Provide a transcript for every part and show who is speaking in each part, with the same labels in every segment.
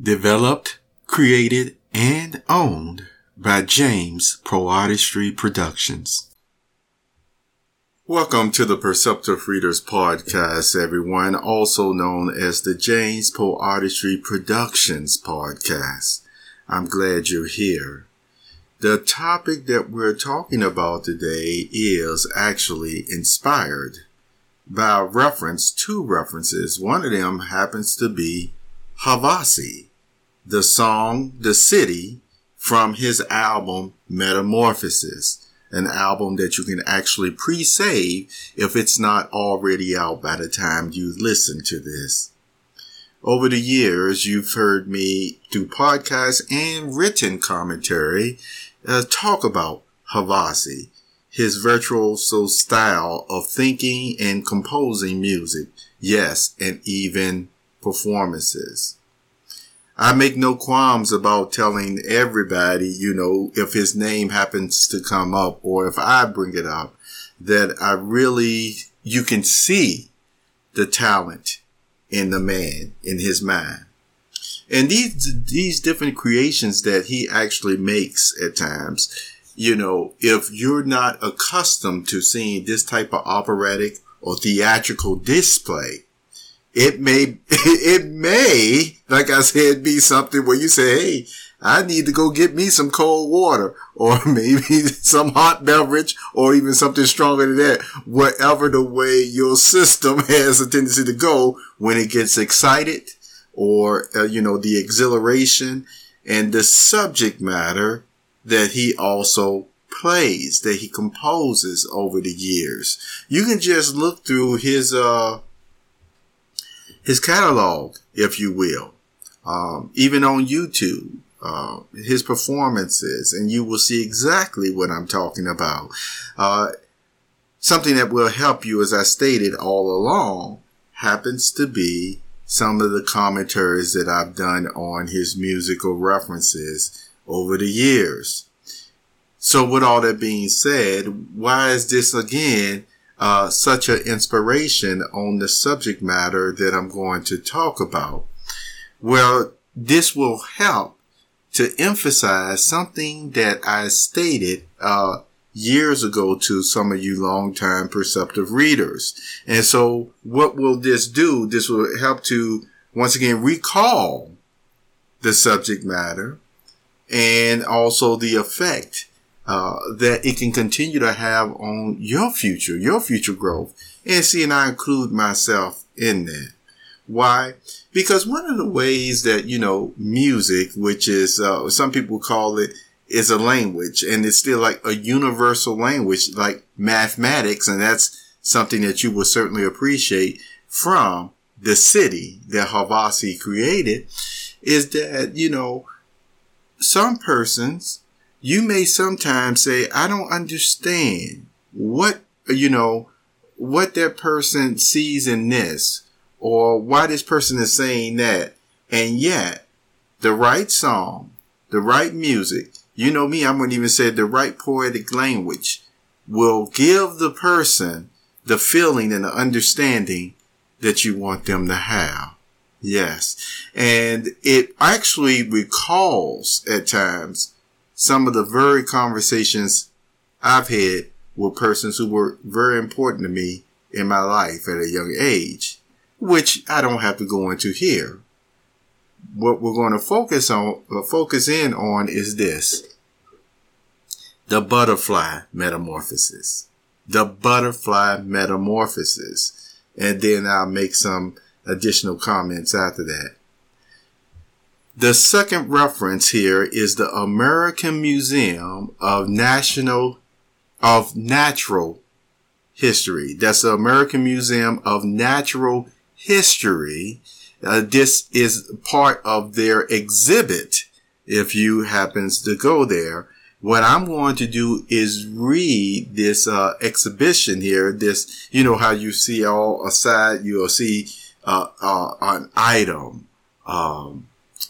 Speaker 1: Developed, created, and owned by James Poe Artistry Productions. Welcome to the Perceptive Readers Podcast, everyone, also known as the James Poe Artistry Productions Podcast. I'm glad you're here. The topic that we're talking about today is actually inspired by reference, two references. One of them happens to be Havasi the song The City from his album Metamorphosis, an album that you can actually pre-save if it's not already out by the time you listen to this. Over the years, you've heard me do podcasts and written commentary uh, talk about Havasi, his virtuoso style of thinking and composing music, yes, and even performances. I make no qualms about telling everybody, you know, if his name happens to come up or if I bring it up, that I really, you can see the talent in the man, in his mind. And these, these different creations that he actually makes at times, you know, if you're not accustomed to seeing this type of operatic or theatrical display, it may, it may, like I said, be something where you say, Hey, I need to go get me some cold water or maybe some hot beverage or even something stronger than that. Whatever the way your system has a tendency to go when it gets excited or, uh, you know, the exhilaration and the subject matter that he also plays, that he composes over the years. You can just look through his, uh, his catalog, if you will, um, even on YouTube, uh, his performances, and you will see exactly what I'm talking about. Uh, something that will help you, as I stated all along, happens to be some of the commentaries that I've done on his musical references over the years. So with all that being said, why is this again uh, such an inspiration on the subject matter that I'm going to talk about. Well, this will help to emphasize something that I stated uh, years ago to some of you long-time perceptive readers. And so what will this do? This will help to once again recall the subject matter and also the effect uh, that it can continue to have on your future, your future growth. And see, and I include myself in that. Why? Because one of the ways that, you know, music, which is, uh, some people call it, is a language and it's still like a universal language, like mathematics. And that's something that you will certainly appreciate from the city that Havasi created is that, you know, some persons you may sometimes say, I don't understand what, you know, what that person sees in this or why this person is saying that. And yet the right song, the right music, you know me, going to even say the right poetic language will give the person the feeling and the understanding that you want them to have. Yes. And it actually recalls at times some of the very conversations I've had with persons who were very important to me in my life at a young age, which I don't have to go into here. What we're going to focus on, uh, focus in on is this. The butterfly metamorphosis. The butterfly metamorphosis. And then I'll make some additional comments after that. The second reference here is the American Museum of National, of Natural History. That's the American Museum of Natural History. Uh, this is part of their exhibit if you happens to go there. What I'm going to do is read this uh, exhibition here. This, you know how you see all aside, you'll see uh, uh an item, um,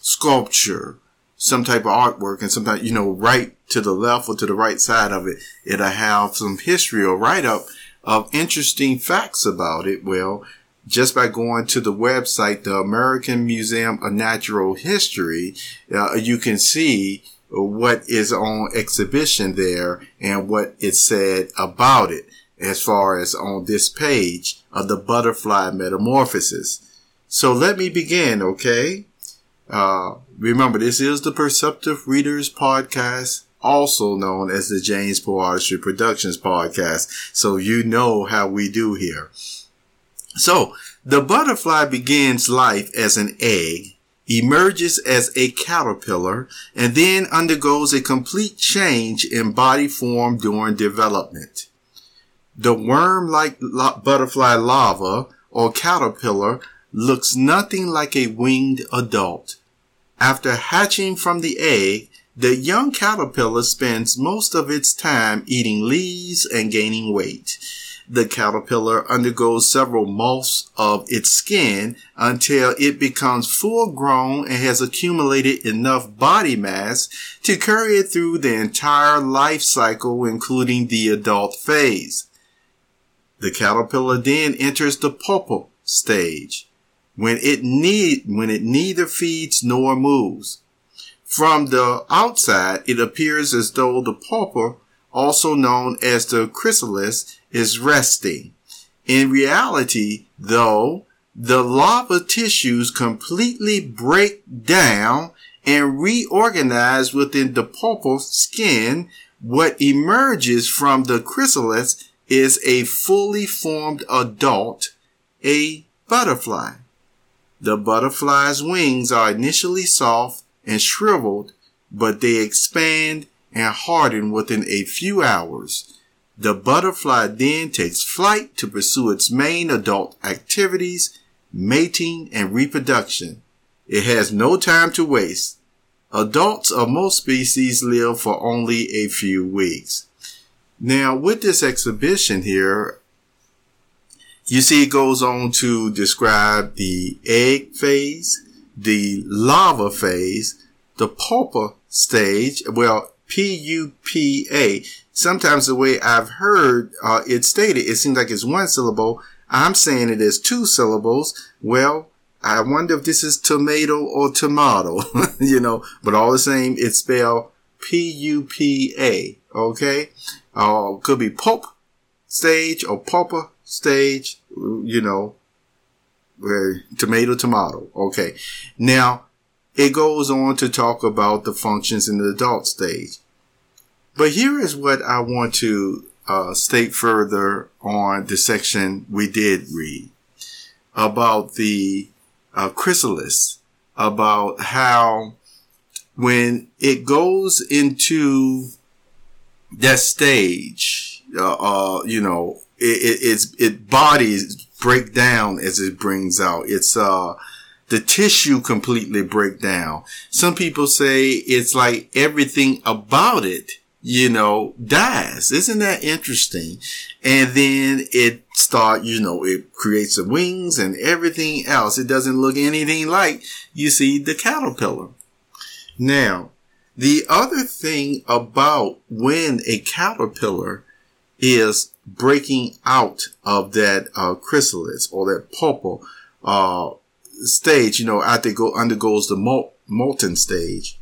Speaker 1: sculpture, some type of artwork, and sometimes, you know, right to the left or to the right side of it, it'll have some history or write up of interesting facts about it. Well, just by going to the website, the American Museum of Natural History, uh, you can see what is on exhibition there and what it said about it as far as on this page of the butterfly metamorphosis. So let me begin, okay? Uh, remember, this is the Perceptive Readers Podcast, also known as the James Poe Artistry Productions Podcast. So you know how we do here. So the butterfly begins life as an egg, emerges as a caterpillar, and then undergoes a complete change in body form during development. The worm-like butterfly larva or caterpillar looks nothing like a winged adult. After hatching from the egg, the young caterpillar spends most of its time eating leaves and gaining weight. The caterpillar undergoes several molts of its skin until it becomes full grown and has accumulated enough body mass to carry it through the entire life cycle, including the adult phase. The caterpillar then enters the pupal stage when it need, when it neither feeds nor moves. From the outside, it appears as though the pupa, also known as the chrysalis, is resting. In reality, though, the larva tissues completely break down and reorganize within the pulpal skin. What emerges from the chrysalis is a fully formed adult, a butterfly. The butterfly's wings are initially soft and shriveled, but they expand and harden within a few hours. The butterfly then takes flight to pursue its main adult activities, mating and reproduction. It has no time to waste. Adults of most species live for only a few weeks. Now, with this exhibition here, you see it goes on to describe the egg phase, the larva phase, the pupa stage, well, P-U-P-A. Sometimes the way I've heard uh, it stated, it seems like it's one syllable. I'm saying it is two syllables. Well, I wonder if this is tomato or tomato, you know, but all the same, it's spelled P-U-P-A, okay? Uh, could be pulp stage or pulpa stage, you know, tomato, tomato, okay? Now, it goes on to talk about the functions in the adult stage. But here is what I want to uh, state further on the section we did read about the uh, chrysalis, about how when it goes into that stage, uh, uh you know, it, it, it's, it bodies break down as it brings out. It's, uh, the tissue completely break down. Some people say it's like everything about it, you know, dies. Isn't that interesting? And then it start, you know, it creates the wings and everything else. It doesn't look anything like you see the caterpillar. Now, the other thing about when a caterpillar is breaking out of that uh, chrysalis or that pulpa, uh, stage, you know, after it go undergoes the molt, molten stage.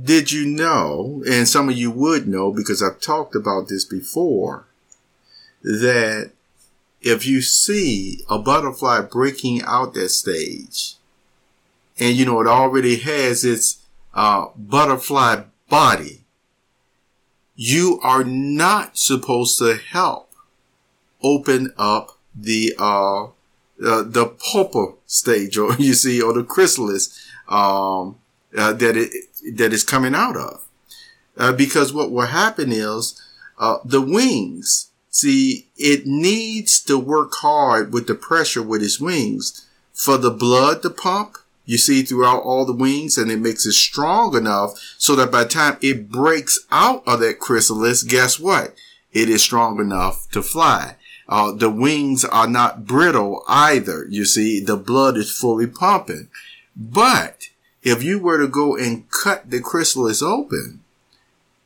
Speaker 1: Did you know, and some of you would know because I've talked about this before, that if you see a butterfly breaking out that stage, and you know, it already has its uh, butterfly body, you are not supposed to help open up the uh, uh, the pupa stage, or you see, or the chrysalis um, uh, that it that is coming out of, uh, because what will happen is uh, the wings. See, it needs to work hard with the pressure with its wings for the blood to pump. You see throughout all the wings, and it makes it strong enough so that by the time it breaks out of that chrysalis, guess what? It is strong enough to fly. Uh, the wings are not brittle either. You see, the blood is fully pumping. But if you were to go and cut the chrysalis open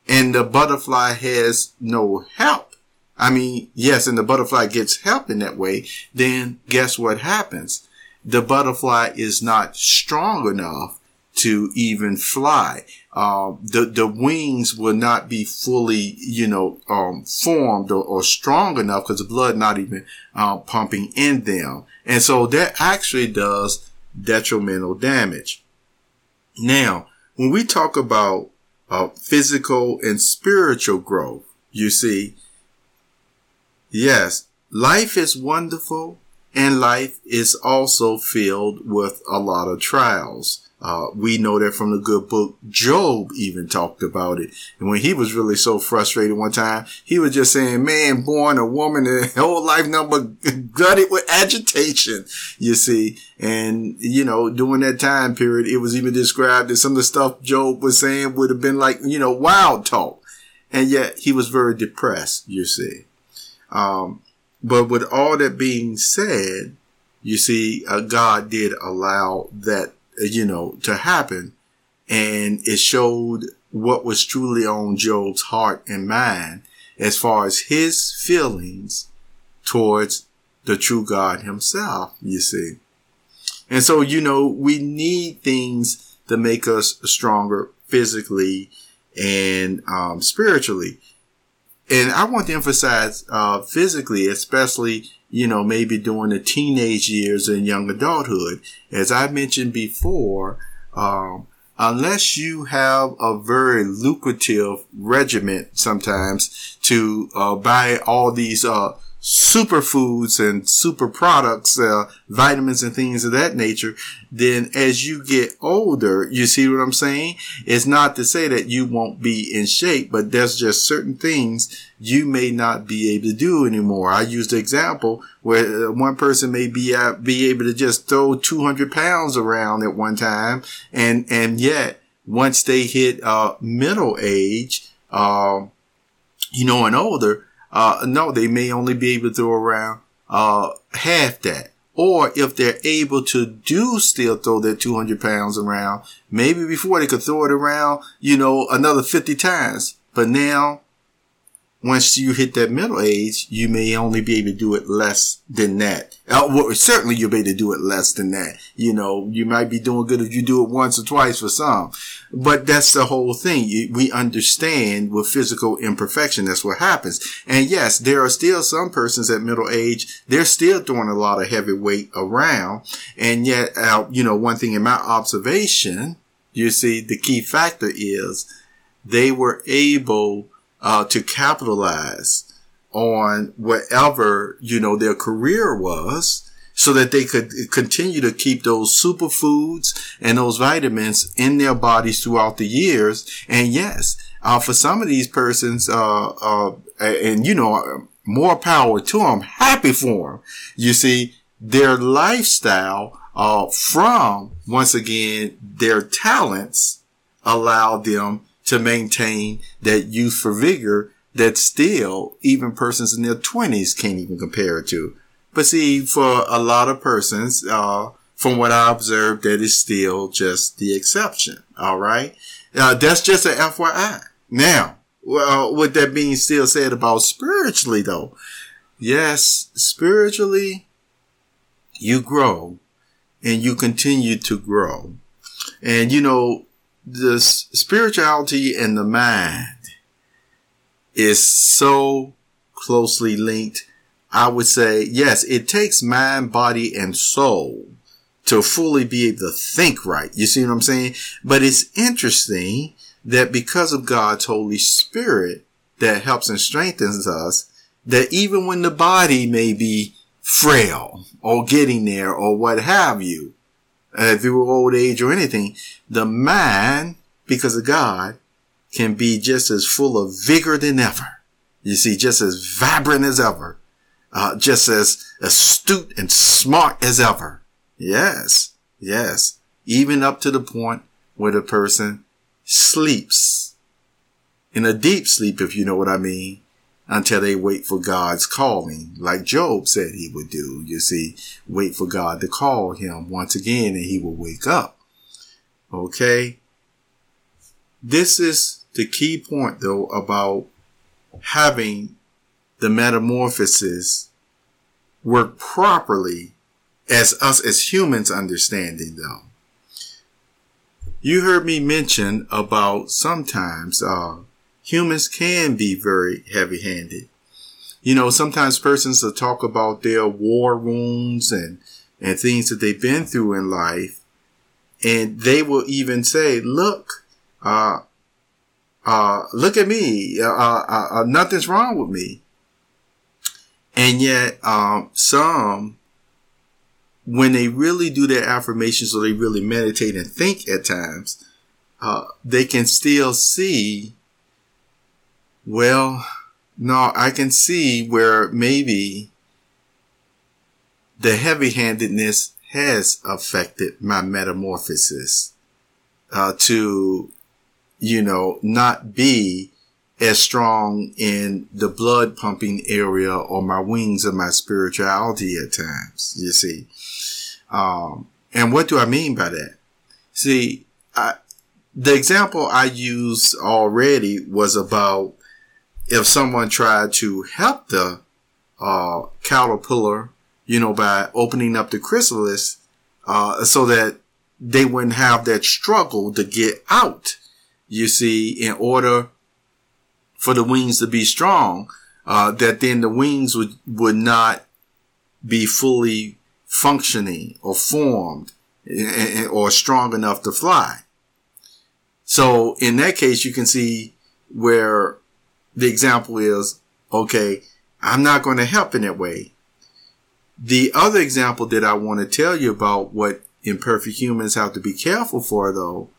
Speaker 1: and the butterfly has no help, I mean, yes, and the butterfly gets help in that way, then guess what happens? The butterfly is not strong enough to even fly. Uh, the the wings will not be fully, you know, um, formed or, or, strong enough because the blood not even uh, pumping in them, and so that actually does detrimental damage. Now, when we talk about uh, physical and spiritual growth, you see, yes, life is wonderful and life is also filled with a lot of trials. Uh, we know that from the good book. Job even talked about it. And when he was really so frustrated one time, he was just saying, man, born a woman and whole life number gutted with agitation, you see. And, you know, during that time period, it was even described that some of the stuff Job was saying would have been like, you know, wild talk. And yet he was very depressed, you see. Um, but with all that being said, you see, uh, God did allow that you know, to happen. And it showed what was truly on Job's heart and mind as far as his feelings towards the true God himself, you see. And so, you know, we need things to make us stronger physically and um, spiritually. And I want to emphasize uh, physically, especially you know, maybe during the teenage years and young adulthood. As I mentioned before, um, unless you have a very lucrative regiment sometimes to uh, buy all these uh, superfoods and super products, uh, vitamins and things of that nature, then as you get older, you see what I'm saying? It's not to say that you won't be in shape, but there's just certain things you may not be able to do anymore. I used the example where uh, one person may be uh, be able to just throw 200 pounds around at one time, and and yet once they hit uh, middle age, uh, you know, and older, uh, no, they may only be able to throw around, uh, half that. Or if they're able to do still throw their 200 pounds around, maybe before they could throw it around, you know, another 50 times. But now once you hit that middle age, you may only be able to do it less than that. Uh, well, certainly you'll be able to do it less than that. You know, you might be doing good if you do it once or twice for some. But that's the whole thing. We understand with physical imperfection, that's what happens. And yes, there are still some persons at middle age, they're still throwing a lot of heavy weight around. And yet, uh, you know, one thing in my observation, you see, the key factor is they were able uh, to capitalize on whatever, you know, their career was so that they could continue to keep those superfoods and those vitamins in their bodies throughout the years. And yes, uh, for some of these persons, uh, uh, and you know, more power to them, happy for them. You see, their lifestyle, uh, from once again, their talents allowed them to maintain that youth for vigor that still even persons in their twenties can't even compare it to. But see, for a lot of persons, uh, from what I observed, that is still just the exception. All right. Uh, that's just an FYI. Now, well, with that being still said about spiritually though, yes, spiritually, you grow and you continue to grow. And you know, the spirituality and the mind is so closely linked. I would say, yes, it takes mind, body, and soul to fully be able to think right. You see what I'm saying? But it's interesting that because of God's Holy Spirit that helps and strengthens us, that even when the body may be frail or getting there or what have you, uh, through old age or anything, the mind, because of God, can be just as full of vigor than ever. You see, just as vibrant as ever, uh, just as astute and smart as ever. Yes, yes, even up to the point where the person sleeps in a deep sleep, if you know what I mean, until they wait for God's calling, like Job said he would do. You see, wait for God to call him once again and he will wake up. Okay. This is the key point though about having the metamorphosis work properly as us as humans understanding though. You heard me mention about sometimes uh, humans can be very heavy handed. You know, sometimes persons will talk about their war wounds and, and things that they've been through in life. And they will even say, look, uh, uh, look at me. Uh, uh, uh nothing's wrong with me. And yet, um, some, when they really do their affirmations or they really meditate and think at times, uh, they can still see, well, no, I can see where maybe the heavy handedness has affected my metamorphosis, uh, to, you know, not be as strong in the blood pumping area or my wings of my spirituality at times, you see. Um, and what do I mean by that? See, I, the example I used already was about if someone tried to help the uh, caterpillar, you know, by opening up the chrysalis, uh, so that they wouldn't have that struggle to get out. You see, in order for the wings to be strong, uh, that then the wings would, would not be fully functioning or formed or strong enough to fly. So in that case, you can see where the example is, okay, I'm not going to help in that way. The other example that I want to tell you about what imperfect humans have to be careful for though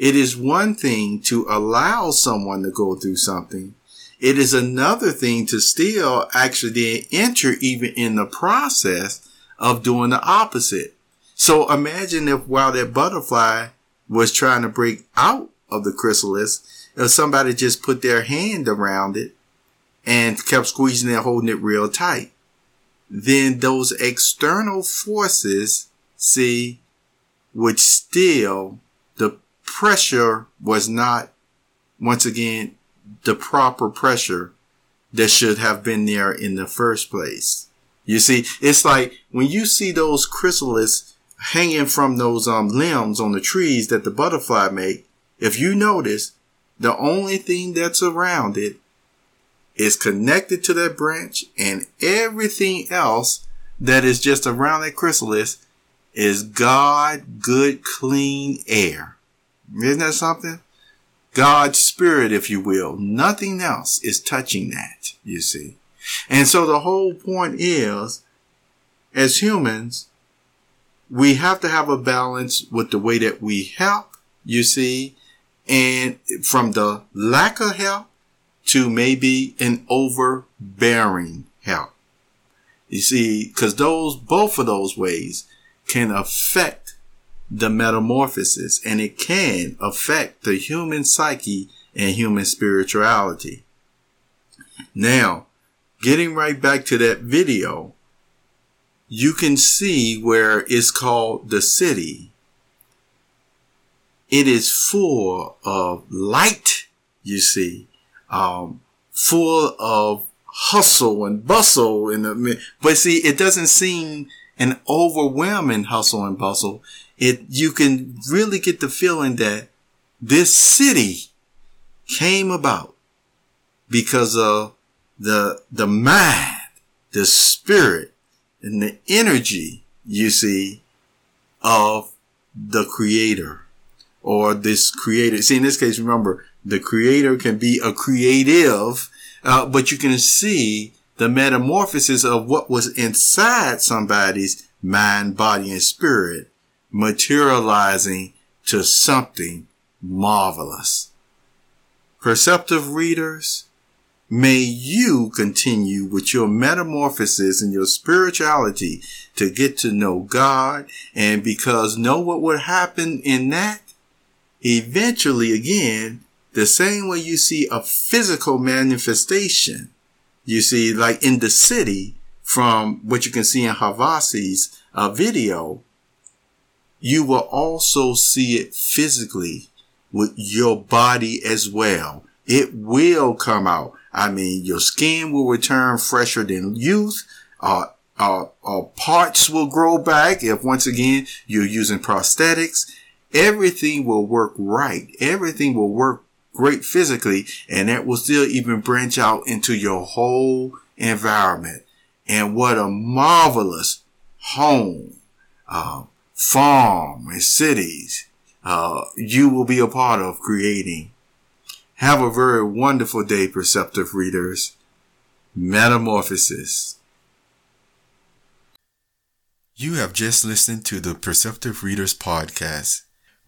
Speaker 1: it is one thing to allow someone to go through something. It is another thing to still actually enter even in the process of doing the opposite. So imagine if while that butterfly was trying to break out of the chrysalis, if somebody just put their hand around it and kept squeezing and holding it real tight, then those external forces, see, would still the pressure was not, once again, the proper pressure that should have been there in the first place. You see, it's like when you see those chrysalis hanging from those um, limbs on the trees that the butterfly make, if you notice, the only thing that's around it is connected to that branch and everything else that is just around that chrysalis is God, good, clean air. Isn't that something? God's spirit, if you will. Nothing else is touching that, you see. And so the whole point is, as humans, we have to have a balance with the way that we help, you see, and from the lack of help to maybe an overbearing help. You see, cause those, both of those ways can affect the metamorphosis and it can affect the human psyche and human spirituality. Now, getting right back to that video, you can see where it's called the city. It is full of light, you see, um, full of hustle and bustle the, but see, it doesn't seem an overwhelming hustle and bustle. It, you can really get the feeling that this city came about because of the, the mind, the spirit, and the energy, you see, of the creator or this creator. See, in this case, remember, the creator can be a creative, uh, but you can see the metamorphosis of what was inside somebody's mind, body, and spirit materializing to something marvelous. Perceptive readers, may you continue with your metamorphosis and your spirituality to get to know God. And because know what would happen in that? Eventually, again, the same way you see a physical manifestation, you see, like in the city from what you can see in Havasi's uh, video, you will also see it physically with your body as well. It will come out. I mean, your skin will return fresher than youth. Uh, uh, uh, parts will grow back if once again you're using prosthetics. Everything will work right. Everything will work great physically and that will still even branch out into your whole environment. And what a marvelous home, uh, farm and cities, uh, you will be a part of creating. Have a very wonderful day, perceptive readers. Metamorphosis. You have just listened to the Perceptive Readers podcast.